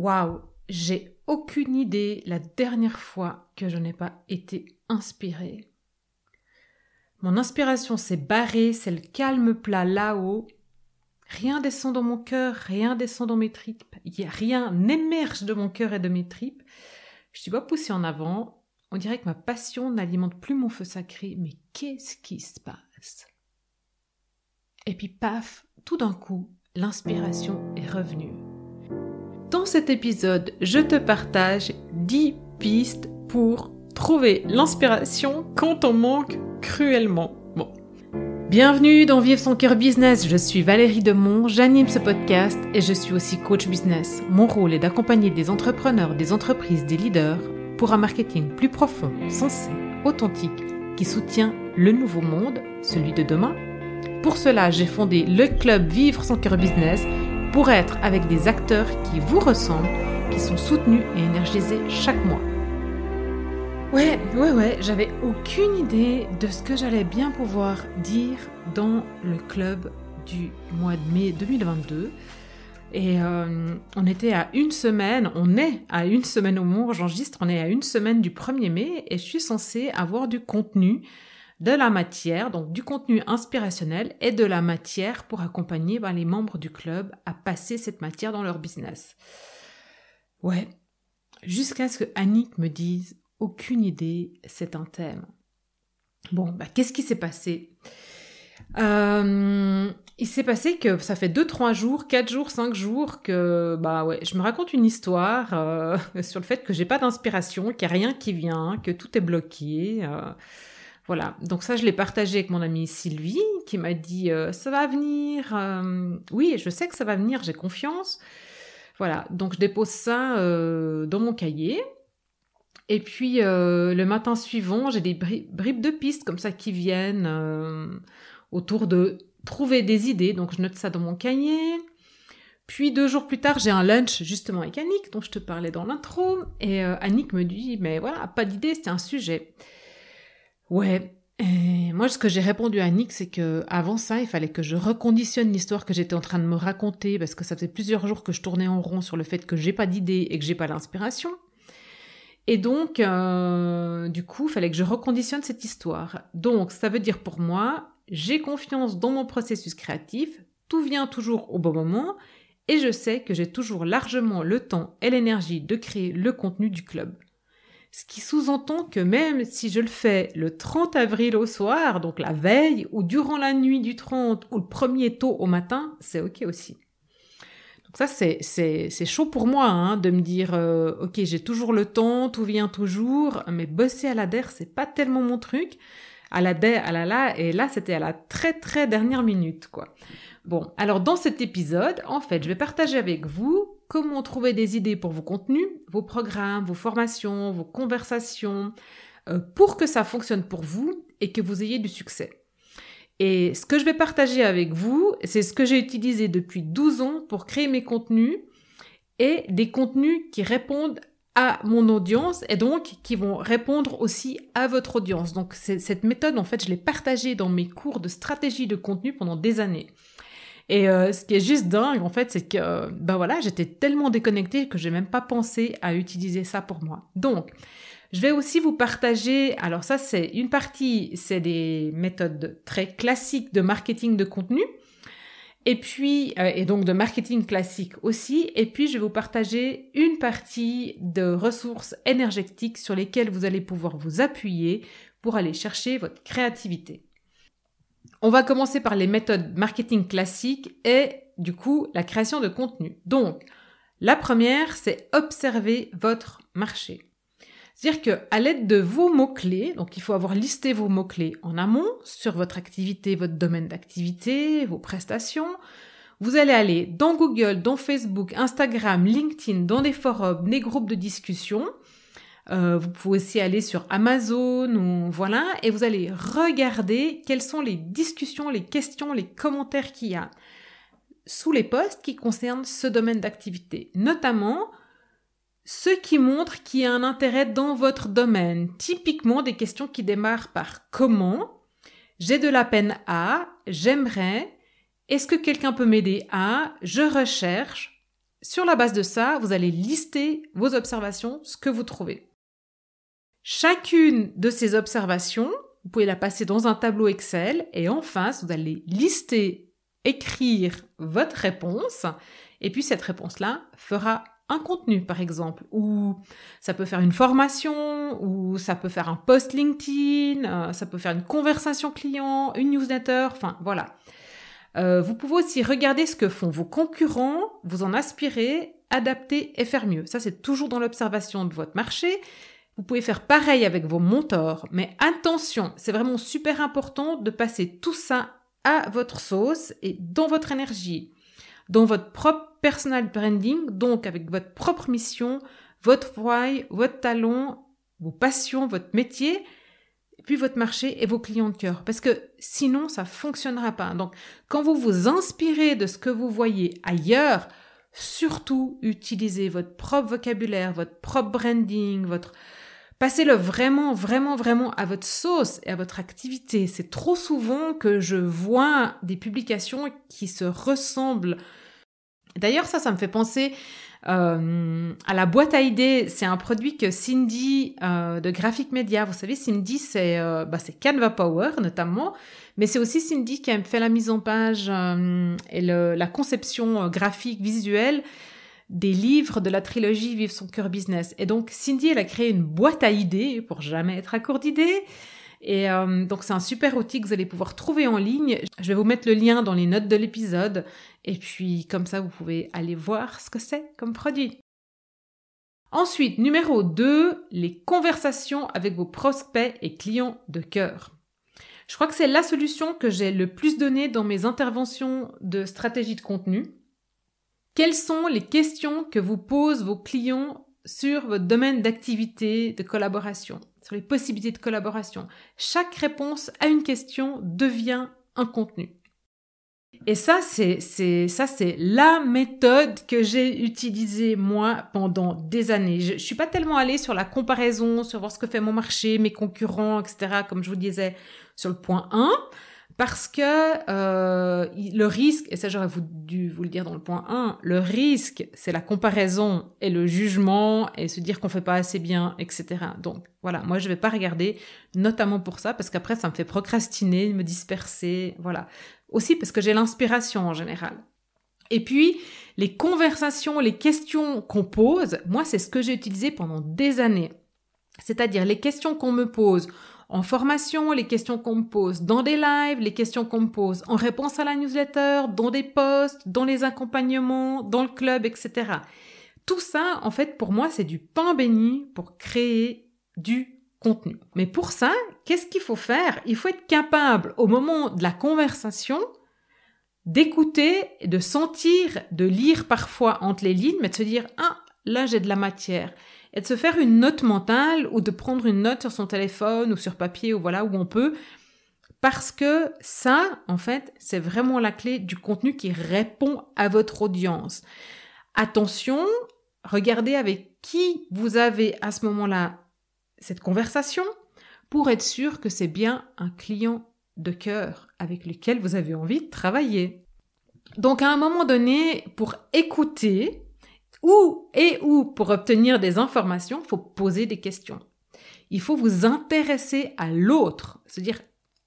Waouh, j'ai aucune idée la dernière fois que je n'ai pas été inspirée. Mon inspiration s'est barrée, c'est le calme plat là-haut. Rien descend dans mon cœur, rien descend dans mes tripes, rien n'émerge de mon cœur et de mes tripes. Je suis pas poussée en avant. On dirait que ma passion n'alimente plus mon feu sacré, mais qu'est-ce qui se passe? Et puis paf, tout d'un coup, l'inspiration est revenue. Dans cet épisode, je te partage 10 pistes pour trouver l'inspiration quand on manque cruellement. Bon. Bienvenue dans Vivre son cœur business, je suis Valérie Demont, j'anime ce podcast et je suis aussi coach business. Mon rôle est d'accompagner des entrepreneurs, des entreprises, des leaders pour un marketing plus profond, sensé, authentique, qui soutient le nouveau monde, celui de demain. Pour cela, j'ai fondé le club Vivre son cœur business pour être avec des acteurs qui vous ressemblent, qui sont soutenus et énergisés chaque mois. Ouais, ouais, ouais, j'avais aucune idée de ce que j'allais bien pouvoir dire dans le club du mois de mai 2022. Et euh, on était à une semaine, on est à une semaine au moment j'enregistre, on est à une semaine du 1er mai et je suis censée avoir du contenu de la matière, donc du contenu inspirationnel et de la matière pour accompagner ben, les membres du club à passer cette matière dans leur business. Ouais, jusqu'à ce que Annick me dise aucune idée, c'est un thème. Bon, bah, qu'est-ce qui s'est passé? Euh, Il s'est passé que ça fait 2-3 jours, 4 jours, 5 jours que bah ouais, je me raconte une histoire euh, sur le fait que j'ai pas d'inspiration, qu'il n'y a rien qui vient, que tout est bloqué. Euh, voilà, donc ça je l'ai partagé avec mon amie Sylvie qui m'a dit euh, ça va venir. Euh, oui, je sais que ça va venir, j'ai confiance. Voilà, donc je dépose ça euh, dans mon cahier. Et puis le matin suivant, j'ai des bribes de pistes comme ça qui viennent autour de trouver des idées. Donc je note ça dans mon cahier. Puis deux jours plus tard, j'ai un lunch justement avec Annick, dont je te parlais dans l'intro. Et Annick me dit, mais voilà, pas d'idée, c'était un sujet. Ouais. Moi, ce que j'ai répondu à Nick, c'est que avant ça, il fallait que je reconditionne l'histoire que j'étais en train de me raconter, parce que ça faisait plusieurs jours que je tournais en rond sur le fait que j'ai pas d'idée et que j'ai pas l'inspiration. Et donc, euh, du coup, il fallait que je reconditionne cette histoire. Donc, ça veut dire pour moi, j'ai confiance dans mon processus créatif, tout vient toujours au bon moment, et je sais que j'ai toujours largement le temps et l'énergie de créer le contenu du club. Ce qui sous-entend que même si je le fais le 30 avril au soir, donc la veille, ou durant la nuit du 30, ou le premier tôt au matin, c'est ok aussi. Donc ça, c'est, chaud pour moi hein, de me dire, euh, ok, j'ai toujours le temps, tout vient toujours, mais bosser à la DER, c'est pas tellement mon truc. À la DER, à la là, et là, c'était à la très très dernière minute, quoi. Bon, alors dans cet épisode, en fait, je vais partager avec vous comment trouver des idées pour vos contenus, vos programmes, vos formations, vos conversations, euh, pour que ça fonctionne pour vous et que vous ayez du succès. Et ce que je vais partager avec vous, c'est ce que j'ai utilisé depuis 12 ans pour créer mes contenus et des contenus qui répondent à mon audience et donc qui vont répondre aussi à votre audience. Donc cette méthode, en fait, je l'ai partagée dans mes cours de stratégie de contenu pendant des années. Et euh, ce qui est juste dingue, en fait, c'est que, ben voilà, j'étais tellement déconnectée que j'ai même pas pensé à utiliser ça pour moi. Donc, je vais aussi vous partager, alors ça c'est une partie, c'est des méthodes très classiques de marketing de contenu, et puis, euh, et donc de marketing classique aussi, et puis je vais vous partager une partie de ressources énergétiques sur lesquelles vous allez pouvoir vous appuyer pour aller chercher votre créativité. On va commencer par les méthodes marketing classiques et du coup la création de contenu. Donc, la première, c'est observer votre marché. C'est-à-dire que à l'aide de vos mots-clés, donc il faut avoir listé vos mots-clés en amont sur votre activité, votre domaine d'activité, vos prestations. Vous allez aller dans Google, dans Facebook, Instagram, LinkedIn, dans des forums, des groupes de discussion euh, vous pouvez aussi aller sur Amazon ou voilà, et vous allez regarder quelles sont les discussions, les questions, les commentaires qu'il y a sous les posts qui concernent ce domaine d'activité, notamment ceux qui montrent qu'il y a un intérêt dans votre domaine. Typiquement des questions qui démarrent par comment, j'ai de la peine à, j'aimerais, est-ce que quelqu'un peut m'aider à, je recherche, sur la base de ça, vous allez lister vos observations, ce que vous trouvez. Chacune de ces observations, vous pouvez la passer dans un tableau Excel et en face, vous allez lister, écrire votre réponse et puis cette réponse-là fera un contenu, par exemple, ou ça peut faire une formation, ou ça peut faire un post LinkedIn, euh, ça peut faire une conversation client, une newsletter, enfin voilà. Euh, vous pouvez aussi regarder ce que font vos concurrents, vous en aspirer, adapter et faire mieux. Ça, c'est toujours dans l'observation de votre marché. Vous pouvez faire pareil avec vos mentors, mais attention, c'est vraiment super important de passer tout ça à votre sauce et dans votre énergie, dans votre propre personal branding, donc avec votre propre mission, votre why, votre talent, vos passions, votre métier, puis votre marché et vos clients de cœur. Parce que sinon, ça fonctionnera pas. Donc, quand vous vous inspirez de ce que vous voyez ailleurs, surtout utilisez votre propre vocabulaire, votre propre branding, votre Passez-le vraiment, vraiment, vraiment à votre sauce et à votre activité. C'est trop souvent que je vois des publications qui se ressemblent. D'ailleurs, ça, ça me fait penser euh, à la boîte à idées, c'est un produit que Cindy euh, de Graphic Media, vous savez, Cindy, c'est euh, bah, Canva Power notamment, mais c'est aussi Cindy qui a fait la mise en page et la conception graphique visuelle des livres de la trilogie Vive son cœur business. Et donc Cindy, elle a créé une boîte à idées pour jamais être à court d'idées. Et euh, donc c'est un super outil que vous allez pouvoir trouver en ligne. Je vais vous mettre le lien dans les notes de l'épisode. Et puis comme ça, vous pouvez aller voir ce que c'est comme produit. Ensuite, numéro 2, les conversations avec vos prospects et clients de cœur. Je crois que c'est la solution que j'ai le plus donnée dans mes interventions de stratégie de contenu. Quelles sont les questions que vous posent vos clients sur votre domaine d'activité, de collaboration sur les possibilités de collaboration? Chaque réponse à une question devient un contenu. Et ça, c'est, ça, c'est la méthode que j'ai utilisée moi pendant des années. Je, ne suis pas tellement allée sur la comparaison, sur voir ce que fait mon marché, mes concurrents, etc. Comme je vous disais sur le point 1 parce que euh, le risque, et ça j'aurais dû vous le dire dans le point 1, le risque, c'est la comparaison et le jugement et se dire qu'on fait pas assez bien, etc. Donc voilà, moi je vais pas regarder, notamment pour ça, parce qu'après ça me fait procrastiner, me disperser, voilà. Aussi parce que j'ai l'inspiration en général. Et puis, les conversations, les questions qu'on pose, moi c'est ce que j'ai utilisé pendant des années. C'est-à-dire les questions qu'on me pose en formation, les questions qu'on me pose dans des lives, les questions qu'on me pose en réponse à la newsletter, dans des posts, dans les accompagnements, dans le club, etc. Tout ça, en fait, pour moi, c'est du pain béni pour créer du contenu. Mais pour ça, qu'est-ce qu'il faut faire? Il faut être capable, au moment de la conversation, d'écouter, de sentir, de lire parfois entre les lignes, mais de se dire, ah, là j'ai de la matière et de se faire une note mentale ou de prendre une note sur son téléphone ou sur papier ou voilà où on peut parce que ça en fait c'est vraiment la clé du contenu qui répond à votre audience. Attention, regardez avec qui vous avez à ce moment-là cette conversation pour être sûr que c'est bien un client de cœur avec lequel vous avez envie de travailler. Donc à un moment donné, pour écouter, ou et ou pour obtenir des informations, il faut poser des questions. Il faut vous intéresser à l'autre, c'est-à-dire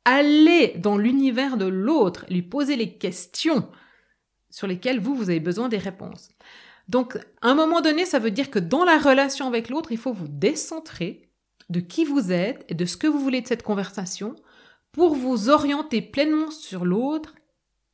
aller dans l'univers de l'autre, lui poser les questions sur lesquelles vous, vous avez besoin des réponses. Donc, à un moment donné, ça veut dire que dans la relation avec l'autre, il faut vous décentrer de qui vous êtes et de ce que vous voulez de cette conversation pour vous orienter pleinement sur l'autre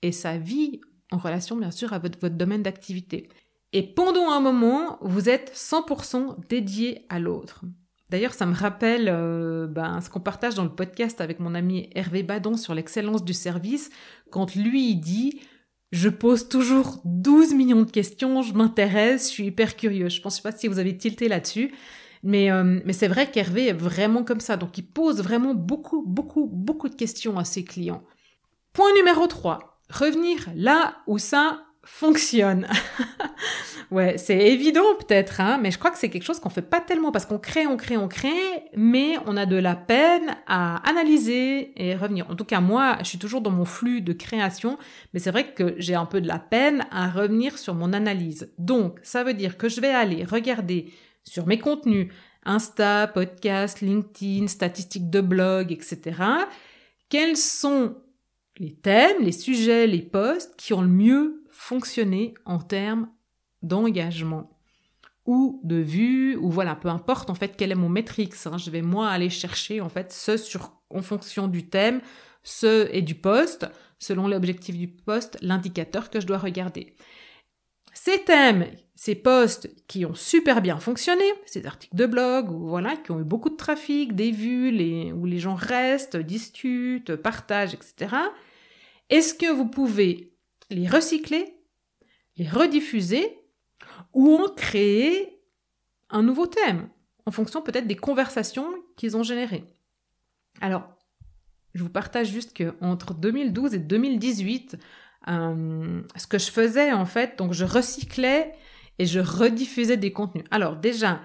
et sa vie en relation, bien sûr, à votre, votre domaine d'activité. Et pendant un moment, vous êtes 100% dédié à l'autre. D'ailleurs, ça me rappelle euh, ben, ce qu'on partage dans le podcast avec mon ami Hervé Badon sur l'excellence du service, quand lui il dit je pose toujours 12 millions de questions, je m'intéresse, je suis hyper curieux. Je pense pas si vous avez tilté là-dessus, mais, euh, mais c'est vrai qu'Hervé est vraiment comme ça. Donc il pose vraiment beaucoup, beaucoup, beaucoup de questions à ses clients. Point numéro 3. Revenir là où ça fonctionne. ouais, c'est évident peut-être, hein, mais je crois que c'est quelque chose qu'on fait pas tellement parce qu'on crée, on crée, on crée, mais on a de la peine à analyser et revenir. En tout cas, moi, je suis toujours dans mon flux de création, mais c'est vrai que j'ai un peu de la peine à revenir sur mon analyse. Donc, ça veut dire que je vais aller regarder sur mes contenus, Insta, podcast, LinkedIn, statistiques de blog, etc. Quels sont les thèmes, les sujets, les posts qui ont le mieux fonctionné en termes d'engagement ou de vue, ou voilà, peu importe en fait quel est mon métrique. Hein. je vais moi aller chercher en fait ce sur, en fonction du thème, ce et du poste, selon l'objectif du poste, l'indicateur que je dois regarder. Ces thèmes, ces posts qui ont super bien fonctionné, ces articles de blog, voilà, qui ont eu beaucoup de trafic, des vues, les, où les gens restent, discutent, partagent, etc. Est-ce que vous pouvez les recycler, les rediffuser, ou en créer un nouveau thème, en fonction peut-être des conversations qu'ils ont générées Alors, je vous partage juste que entre 2012 et 2018, euh, ce que je faisais en fait, donc je recyclais et je rediffusais des contenus. Alors déjà,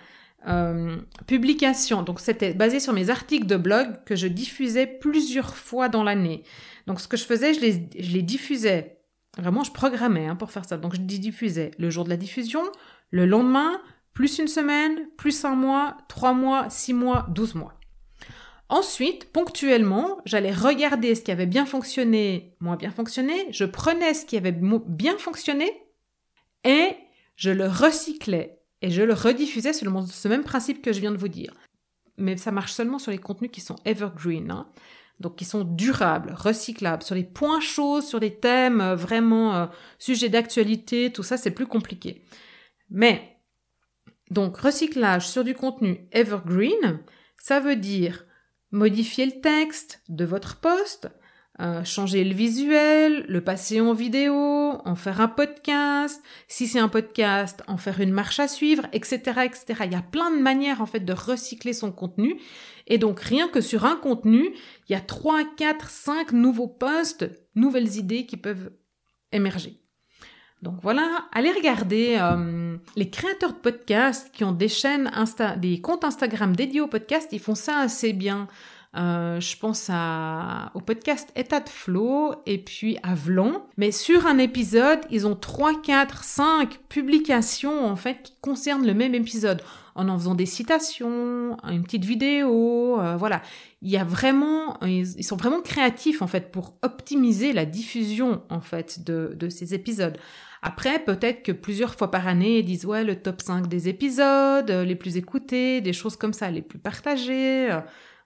euh, publication, donc c'était basé sur mes articles de blog que je diffusais plusieurs fois dans l'année. Donc ce que je faisais, je les, je les diffusais. Vraiment, je programmais hein, pour faire ça. Donc je diffusais le jour de la diffusion, le lendemain, plus une semaine, plus un mois, trois mois, six mois, douze mois. Ensuite, ponctuellement, j'allais regarder ce qui avait bien fonctionné, moins bien fonctionné, je prenais ce qui avait bien fonctionné et je le recyclais et je le rediffusais selon ce même principe que je viens de vous dire. Mais ça marche seulement sur les contenus qui sont evergreen, hein. Donc qui sont durables, recyclables, sur les points chauds, sur les thèmes euh, vraiment euh, sujets d'actualité, tout ça c'est plus compliqué. Mais donc recyclage sur du contenu evergreen, ça veut dire modifier le texte de votre poste, euh, changer le visuel, le passer en vidéo, en faire un podcast, si c'est un podcast, en faire une marche à suivre, etc., etc. Il y a plein de manières en fait de recycler son contenu. Et donc rien que sur un contenu, il y a 3, 4, 5 nouveaux posts, nouvelles idées qui peuvent émerger. Donc voilà, allez regarder euh, les créateurs de podcasts qui ont des chaînes Insta, des comptes Instagram dédiés au podcast, ils font ça assez bien. Euh, je pense au podcast État de Flow et puis à Vlon. Mais sur un épisode, ils ont 3, 4, 5 publications en fait qui concernent le même épisode en en faisant des citations, une petite vidéo, euh, voilà. Il y a vraiment, ils, sont vraiment créatifs en fait pour optimiser la diffusion en fait de, de ces épisodes. Après, peut-être que plusieurs fois par année, ils disent ouais le top 5 des épisodes, euh, les plus écoutés, des choses comme ça, les plus partagées.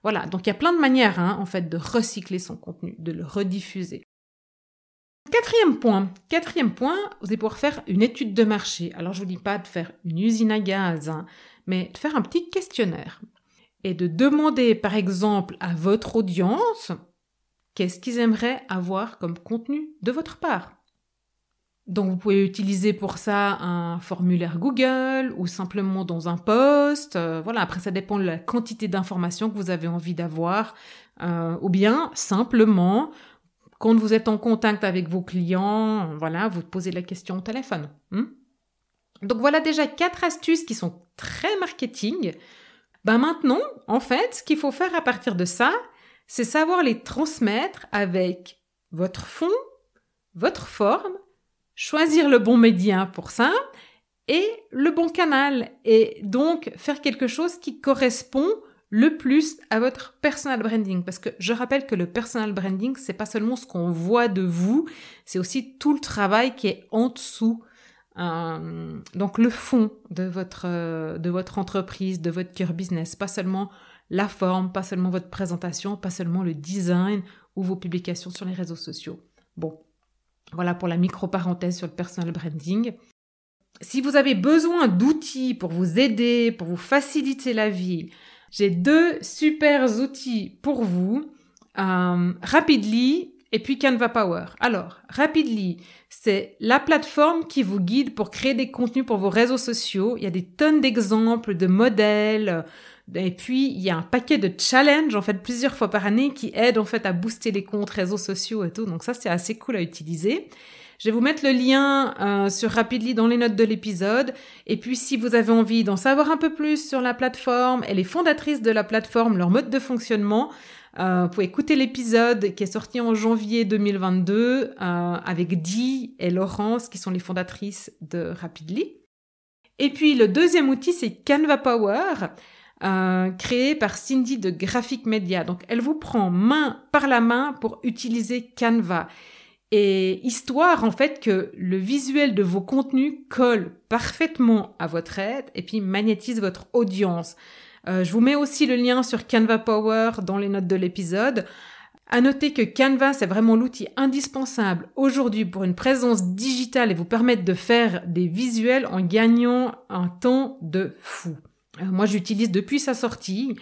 Voilà, donc il y a plein de manières hein, en fait de recycler son contenu, de le rediffuser. Quatrième point, quatrième point, vous allez pouvoir faire une étude de marché. Alors je vous dis pas de faire une usine à gaz, hein, mais de faire un petit questionnaire et de demander par exemple à votre audience qu'est-ce qu'ils aimeraient avoir comme contenu de votre part? Donc vous pouvez utiliser pour ça un formulaire Google ou simplement dans un post. Euh, voilà, après ça dépend de la quantité d'informations que vous avez envie d'avoir. Euh, ou bien simplement, quand vous êtes en contact avec vos clients, voilà, vous posez la question au téléphone. Hmm? Donc voilà déjà quatre astuces qui sont très marketing. Ben maintenant, en fait, ce qu'il faut faire à partir de ça, c'est savoir les transmettre avec votre fond, votre forme choisir le bon média pour ça et le bon canal et donc faire quelque chose qui correspond le plus à votre personal branding. Parce que je rappelle que le personal branding c'est pas seulement ce qu'on voit de vous c'est aussi tout le travail qui est en dessous euh, donc le fond de votre euh, de votre entreprise de votre cœur business. Pas seulement la forme pas seulement votre présentation pas seulement le design ou vos publications sur les réseaux sociaux. Bon voilà pour la micro-parenthèse sur le personal branding. Si vous avez besoin d'outils pour vous aider, pour vous faciliter la vie, j'ai deux super outils pour vous. Euh, Rapidly et puis Canva Power. Alors, Rapidly, c'est la plateforme qui vous guide pour créer des contenus pour vos réseaux sociaux. Il y a des tonnes d'exemples, de modèles, et puis, il y a un paquet de challenges, en fait, plusieurs fois par année qui aident, en fait, à booster les comptes réseaux sociaux et tout. Donc ça, c'est assez cool à utiliser. Je vais vous mettre le lien euh, sur Rapidly dans les notes de l'épisode. Et puis si vous avez envie d'en savoir un peu plus sur la plateforme et les fondatrices de la plateforme, leur mode de fonctionnement, euh, vous pouvez écouter l'épisode qui est sorti en janvier 2022 euh, avec Dee et Laurence qui sont les fondatrices de Rapidly. Et puis le deuxième outil c'est Canva Power. Euh, créé par Cindy de Graphic Media. Donc elle vous prend main par la main pour utiliser Canva. Et histoire en fait que le visuel de vos contenus colle parfaitement à votre aide et puis magnétise votre audience. Euh, je vous mets aussi le lien sur Canva Power dans les notes de l'épisode. À noter que Canva, c'est vraiment l'outil indispensable aujourd'hui pour une présence digitale et vous permettre de faire des visuels en gagnant un temps de fou. Euh, moi, j'utilise depuis sa sortie.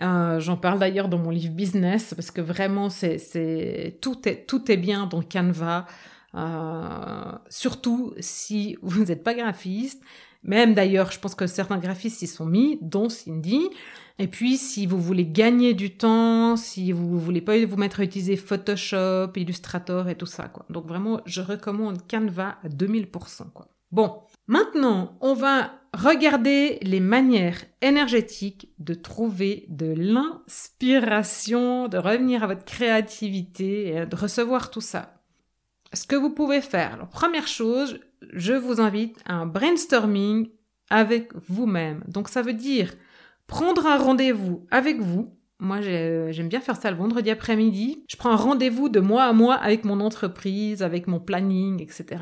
Euh, j'en parle d'ailleurs dans mon livre business parce que vraiment, c'est, tout est tout est bien dans Canva. Euh, surtout si vous n'êtes pas graphiste. Même d'ailleurs, je pense que certains graphistes y sont mis, dont Cindy. Et puis, si vous voulez gagner du temps, si vous voulez pas vous mettre à utiliser Photoshop, Illustrator et tout ça, quoi. Donc vraiment, je recommande Canva à 2000%, quoi. Bon. Maintenant, on va regarder les manières énergétiques de trouver de l'inspiration, de revenir à votre créativité et de recevoir tout ça. Ce que vous pouvez faire, première chose, je vous invite à un brainstorming avec vous-même. Donc ça veut dire prendre un rendez-vous avec vous. Moi, j'aime bien faire ça le vendredi après-midi. Je prends un rendez-vous de mois à mois avec mon entreprise, avec mon planning, etc.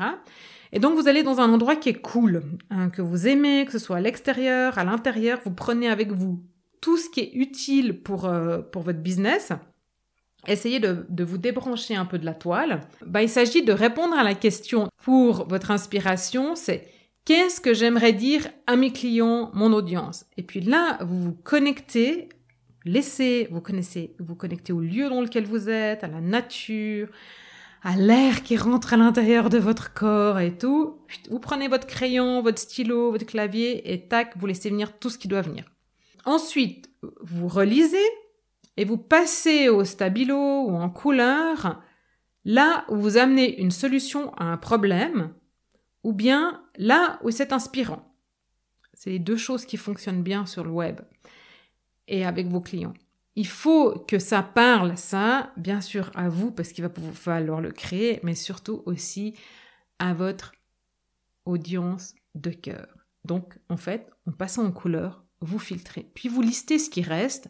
Et donc vous allez dans un endroit qui est cool, hein, que vous aimez, que ce soit à l'extérieur, à l'intérieur, vous prenez avec vous tout ce qui est utile pour, euh, pour votre business. Essayez de, de, vous débrancher un peu de la toile. Bah, il s'agit de répondre à la question pour votre inspiration, c'est qu'est-ce que j'aimerais dire à mes clients, mon audience? Et puis là, vous vous connectez, laissez, vous connaissez, vous connectez au lieu dans lequel vous êtes, à la nature, à l'air qui rentre à l'intérieur de votre corps et tout. Vous prenez votre crayon, votre stylo, votre clavier et tac, vous laissez venir tout ce qui doit venir. Ensuite, vous relisez et vous passez au stabilo ou en couleur là où vous amenez une solution à un problème ou bien là où c'est inspirant. C'est les deux choses qui fonctionnent bien sur le web et avec vos clients. Il faut que ça parle, ça, bien sûr, à vous, parce qu'il va falloir le créer, mais surtout aussi à votre audience de cœur. Donc, en fait, en passant en couleur, vous filtrez. Puis vous listez ce qui reste,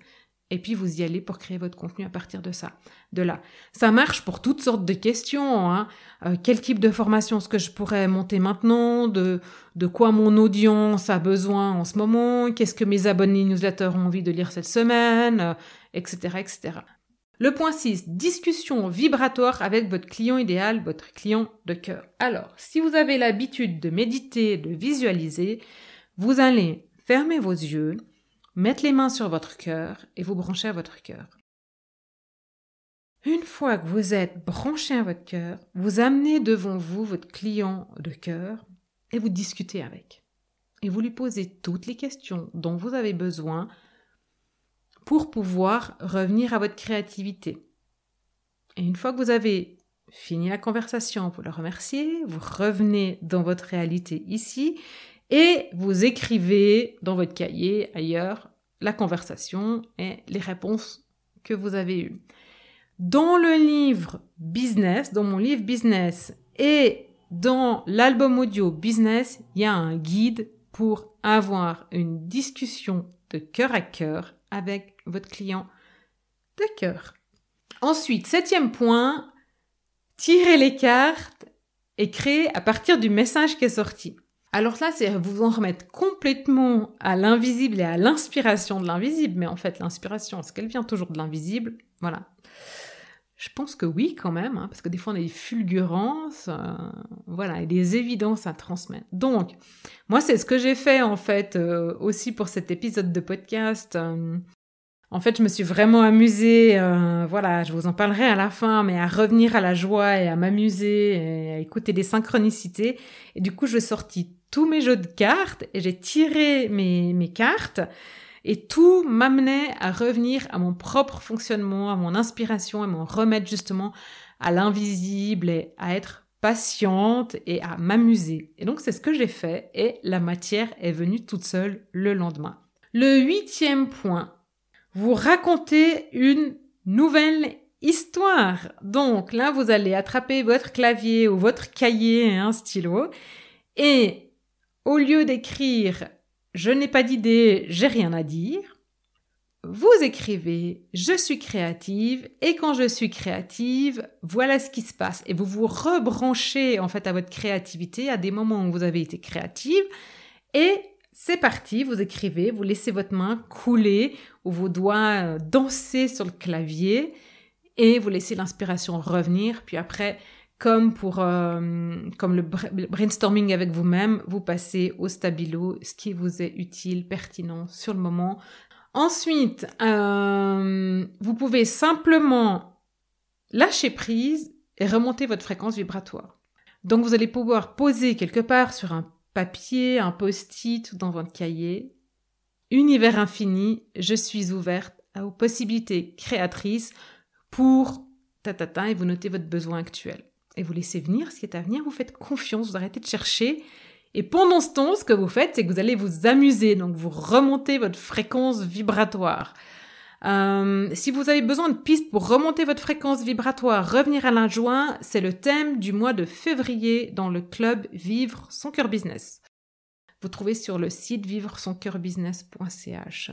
et puis vous y allez pour créer votre contenu à partir de ça, de là. Ça marche pour toutes sortes de questions. Hein. Euh, quel type de formation est-ce que je pourrais monter maintenant? De, de quoi mon audience a besoin en ce moment? Qu'est-ce que mes abonnés newsletters ont envie de lire cette semaine? Etc. Euh, etc. Le point 6, discussion vibratoire avec votre client idéal, votre client de cœur. Alors, si vous avez l'habitude de méditer, de visualiser, vous allez fermer vos yeux, Mettre les mains sur votre cœur et vous brancher à votre cœur. Une fois que vous êtes branché à votre cœur, vous amenez devant vous votre client de cœur et vous discutez avec. Et vous lui posez toutes les questions dont vous avez besoin pour pouvoir revenir à votre créativité. Et une fois que vous avez fini la conversation, vous le remerciez, vous revenez dans votre réalité ici et vous écrivez dans votre cahier ailleurs la conversation et les réponses que vous avez eues. Dans le livre business, dans mon livre business et dans l'album audio business, il y a un guide pour avoir une discussion de cœur à cœur avec votre client de cœur. Ensuite, septième point, tirez les cartes et créer à partir du message qui est sorti. Alors là, c'est vous en remettre complètement à l'invisible et à l'inspiration de l'invisible. Mais en fait, l'inspiration, est-ce qu'elle vient toujours de l'invisible? Voilà. Je pense que oui, quand même, hein, parce que des fois, on a des fulgurances, euh, voilà, et des évidences à transmettre. Donc, moi, c'est ce que j'ai fait, en fait, euh, aussi pour cet épisode de podcast. Euh, en fait, je me suis vraiment amusée, voilà, je vous en parlerai à la fin, mais à revenir à la joie et à m'amuser et à écouter des synchronicités. Et du coup, je sortis tous mes jeux de cartes et j'ai tiré mes, mes cartes et tout m'amenait à revenir à mon propre fonctionnement, à mon inspiration, à m'en remettre justement à l'invisible et à être patiente et à m'amuser. Et donc c'est ce que j'ai fait et la matière est venue toute seule le lendemain. Le huitième point, vous racontez une nouvelle histoire. Donc là, vous allez attraper votre clavier ou votre cahier et un stylo et au lieu d'écrire je n'ai pas d'idée, j'ai rien à dire, vous écrivez je suis créative et quand je suis créative, voilà ce qui se passe et vous vous rebranchez en fait à votre créativité à des moments où vous avez été créative et c'est parti, vous écrivez, vous laissez votre main couler ou vos doigts euh, danser sur le clavier et vous laissez l'inspiration revenir. Puis après, comme pour euh, comme le brainstorming avec vous-même, vous passez au stabilo, ce qui vous est utile, pertinent sur le moment. Ensuite, euh, vous pouvez simplement lâcher prise et remonter votre fréquence vibratoire. Donc vous allez pouvoir poser quelque part sur un papier, un post-it ou dans votre cahier. Univers infini, je suis ouverte aux possibilités créatrices pour ta et vous notez votre besoin actuel. Et vous laissez venir ce qui est à venir, vous faites confiance, vous arrêtez de chercher. Et pendant ce temps, ce que vous faites, c'est que vous allez vous amuser, donc vous remontez votre fréquence vibratoire. Euh, si vous avez besoin de pistes pour remonter votre fréquence vibratoire, revenir à l'injoint, c'est le thème du mois de février dans le club Vivre son cœur business. Vous trouvez sur le site vivre-son-cœur-business.ch.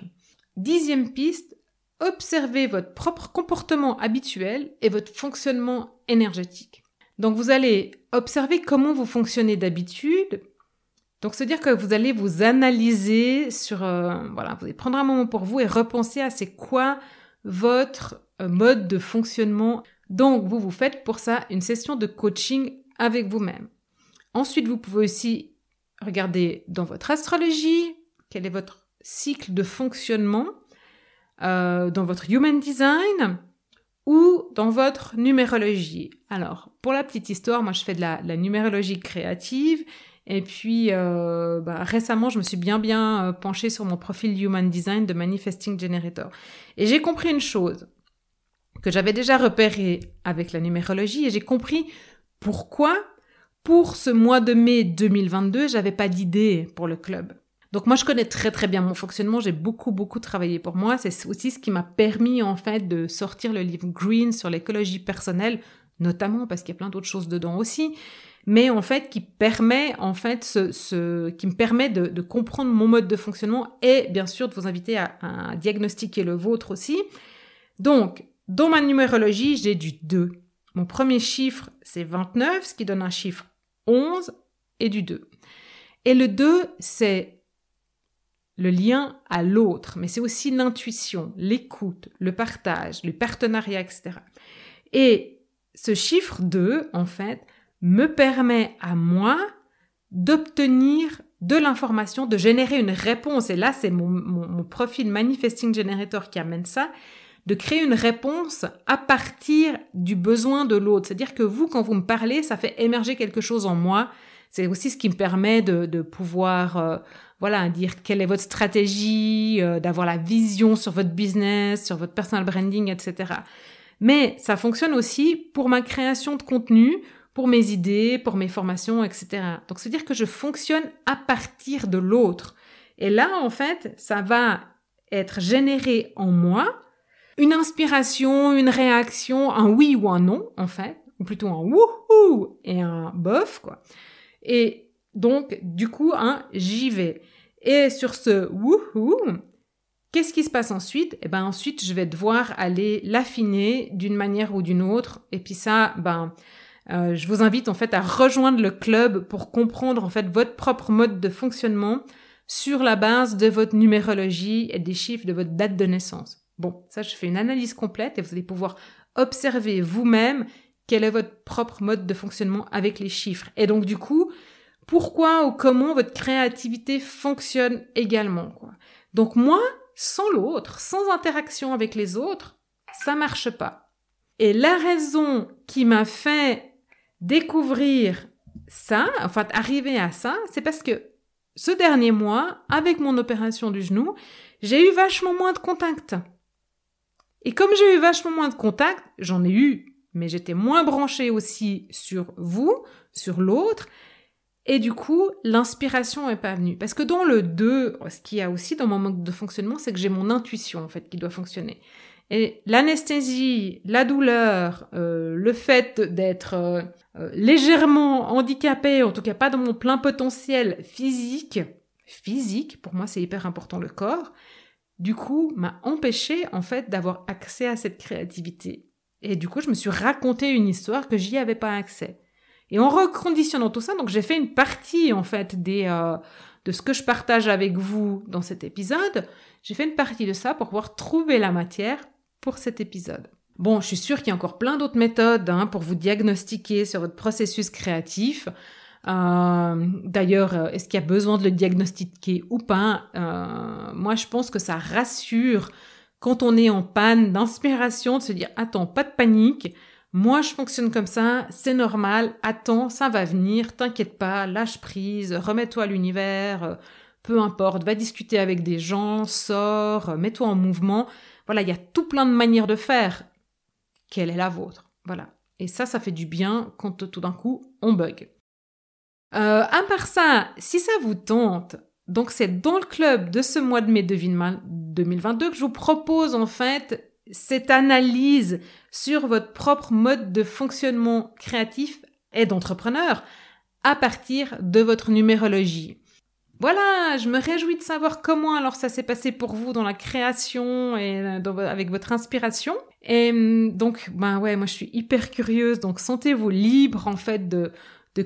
Dixième piste, observez votre propre comportement habituel et votre fonctionnement énergétique. Donc vous allez observer comment vous fonctionnez d'habitude, donc, se dire que vous allez vous analyser sur, euh, voilà, vous allez prendre un moment pour vous et repenser à c'est quoi votre euh, mode de fonctionnement. Donc, vous vous faites pour ça une session de coaching avec vous-même. Ensuite, vous pouvez aussi regarder dans votre astrologie quel est votre cycle de fonctionnement, euh, dans votre human design ou dans votre numérologie. Alors, pour la petite histoire, moi je fais de la, numérologie créative et puis euh, bah, récemment, je me suis bien bien euh, penchée sur mon profil Human Design de Manifesting Generator. Et j'ai compris une chose que j'avais déjà repérée avec la numérologie et j'ai compris pourquoi pour ce mois de mai 2022, j'avais pas d'idée pour le club. Donc moi je connais très très bien mon fonctionnement, j'ai beaucoup beaucoup travaillé pour moi, c'est aussi ce qui m'a permis en fait de sortir le livre Green sur l'écologie personnelle, notamment parce qu'il y a plein d'autres choses dedans aussi mais en fait qui permet en fait ce, qui me permet de, comprendre mon mode de fonctionnement et bien sûr de vous inviter à, à diagnostiquer le vôtre aussi. Donc, dans ma numérologie, j'ai du 2. Mon premier chiffre, c'est 29, ce qui donne un chiffre 11 et du 2. Et le 2, c'est le lien à l'autre, mais c'est aussi l'intuition, l'écoute, le partage, le partenariat, etc. Et ce chiffre 2, en fait, me permet à moi d'obtenir de l'information, de générer une réponse. Et là, c'est mon, profil Manifesting Generator qui amène ça, de créer une réponse à partir du besoin de l'autre. C'est-à-dire que vous, quand vous me parlez, ça fait émerger quelque chose en moi. C'est aussi ce qui me permet de, pouvoir, euh, voilà, dire quelle est votre stratégie, euh, d'avoir la vision sur votre business, sur votre personal branding, etc. Mais ça fonctionne aussi pour ma création de contenu, pour mes idées, pour mes formations, etc. Donc, c'est dire que je fonctionne à partir de l'autre. Et là, en fait, ça va être généré en moi une inspiration, une réaction, un oui ou un non, en fait, ou plutôt un wouhou et un bof, quoi. Et donc, du coup, un j'y vais. Et sur ce wouhou, qu'est-ce qui se passe ensuite? Eh ben ensuite, je vais devoir aller l'affiner d'une manière ou d'une autre. Et puis ça, ben, euh, je vous invite en fait à rejoindre le club pour comprendre en fait votre propre mode de fonctionnement sur la base de votre numérologie et des chiffres de votre date de naissance. Bon, ça je fais une analyse complète et vous allez pouvoir observer vous-même quel est votre propre mode de fonctionnement avec les chiffres. Et donc du coup, pourquoi ou comment votre créativité fonctionne également. Quoi. Donc moi, sans l'autre, sans interaction avec les autres, ça marche pas. Et la raison qui m'a fait découvrir ça, enfin arriver à ça, c'est parce que ce dernier mois, avec mon opération du genou, j'ai eu vachement moins de contacts. Et comme j'ai eu vachement moins de contacts, j'en ai eu, mais j'étais moins branchée aussi sur vous, sur l'autre. Et du coup, l'inspiration est pas venue. Parce que dans le 2, ce qu'il y a aussi dans mon mode de fonctionnement, c'est que j'ai mon intuition, en fait, qui doit fonctionner. Et l'anesthésie, la douleur, euh, le fait d'être euh, euh, légèrement handicapé, en tout cas pas dans mon plein potentiel physique, physique, pour moi c'est hyper important le corps, du coup m'a empêché en fait d'avoir accès à cette créativité. Et du coup je me suis raconté une histoire que j'y avais pas accès. Et en reconditionnant tout ça, donc j'ai fait une partie en fait des de ce que je partage avec vous dans cet épisode. J'ai fait une partie de ça pour pouvoir trouver la matière pour cet épisode. Bon, je suis sûre qu'il y a encore plein d'autres méthodes hein, pour vous diagnostiquer sur votre processus créatif. Euh, D'ailleurs, euh, est-ce qu'il y a besoin de le diagnostiquer ou pas? Euh, Moi, je pense que ça rassure quand on est en panne d'inspiration de se dire attends, pas de panique. Moi, je fonctionne comme ça, c'est normal. Attends, ça va venir. T'inquiète pas, lâche prise, remets-toi à l'univers. Euh, peu importe, va discuter avec des gens, sors, mets-toi en mouvement. Voilà, il y a tout plein de manières de faire. Quelle est la vôtre? Voilà. Et ça, ça fait du bien quand tout d'un coup, on bug. Euh, à part ça, si ça vous tente, donc c'est dans le club de ce mois de mai 2022 que je vous propose en fait cette analyse sur votre propre mode de fonctionnement créatif et d'entrepreneur à partir de votre numérologie. Voilà, je me réjouis de savoir comment alors ça s'est passé pour vous dans la création et euh, avec votre inspiration. Et hum, donc, ben ouais, moi je suis hyper curieuse, donc sentez-vous libre en fait de,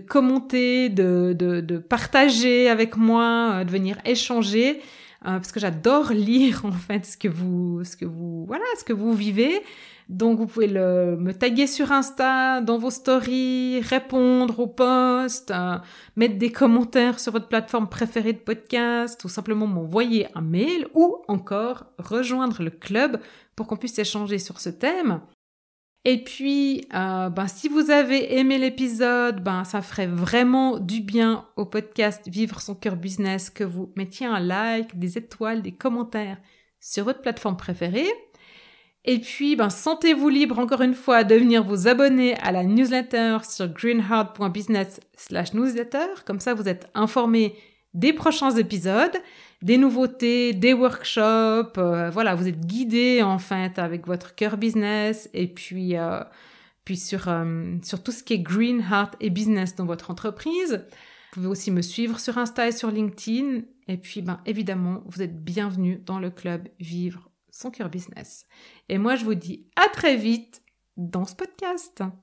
commenter, de partager avec moi, euh, de venir échanger. Euh, parce que j'adore lire en fait ce que vous, ce que vous, voilà, ce que vous vivez. Donc vous pouvez le, me taguer sur Insta, dans vos stories, répondre aux posts, euh, mettre des commentaires sur votre plateforme préférée de podcast, ou simplement m'envoyer un mail, ou encore rejoindre le club pour qu'on puisse échanger sur ce thème. Et puis, euh, ben, si vous avez aimé l'épisode, ben, ça ferait vraiment du bien au podcast Vivre son cœur business que vous mettiez un like, des étoiles, des commentaires sur votre plateforme préférée. Et puis, ben, sentez-vous libre encore une fois de venir vous abonner à la newsletter sur greenheart.business slash newsletter. Comme ça, vous êtes informé des prochains épisodes, des nouveautés, des workshops. Euh, voilà, vous êtes guidé en fait avec votre cœur business et puis, euh, puis sur, euh, sur tout ce qui est green heart et business dans votre entreprise. Vous pouvez aussi me suivre sur Insta et sur LinkedIn. Et puis, ben, évidemment, vous êtes bienvenue dans le club Vivre son cœur business. Et moi, je vous dis à très vite dans ce podcast.